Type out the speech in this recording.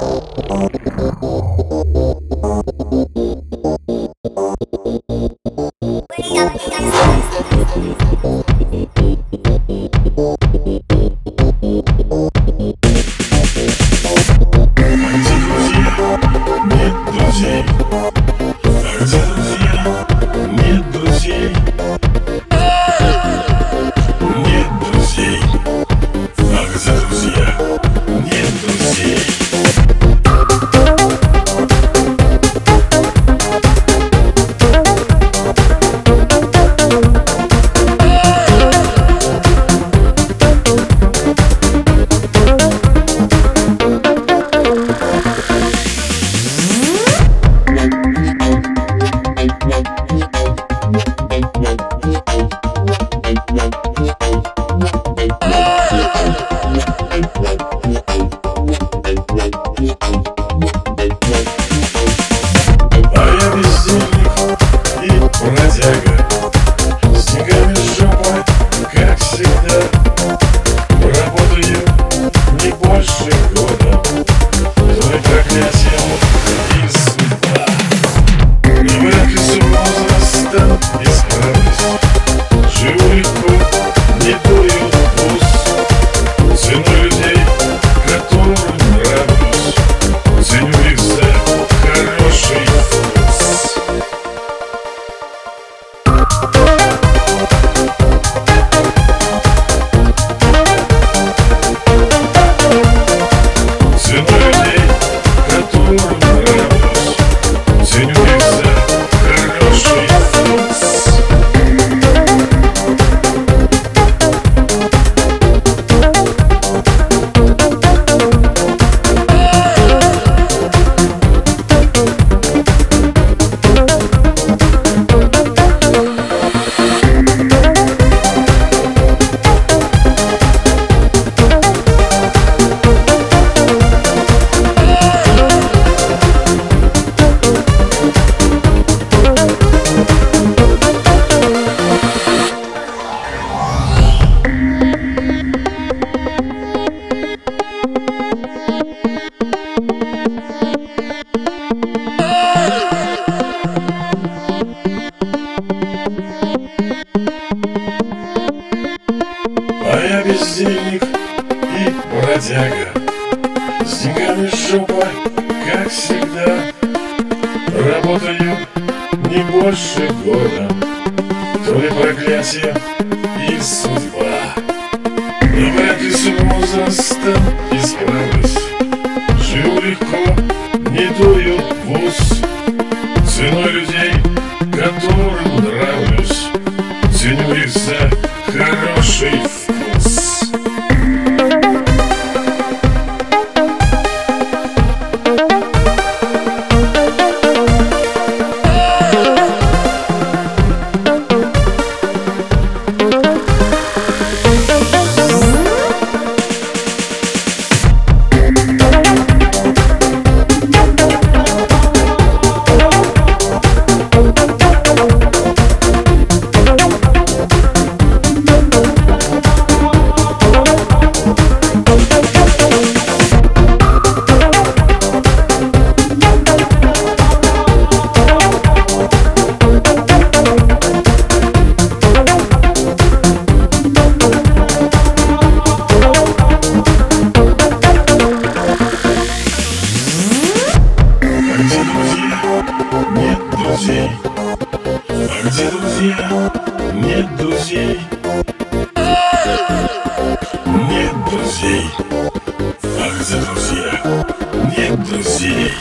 oh А я бездельник и бродяга. С деньгами жопа, как всегда. Работаю не больше года. То ли проклятие и судьба. И вряд ли с Narrow Shift. нет друзей Нет друзей Ах, за друзья. Нет друзей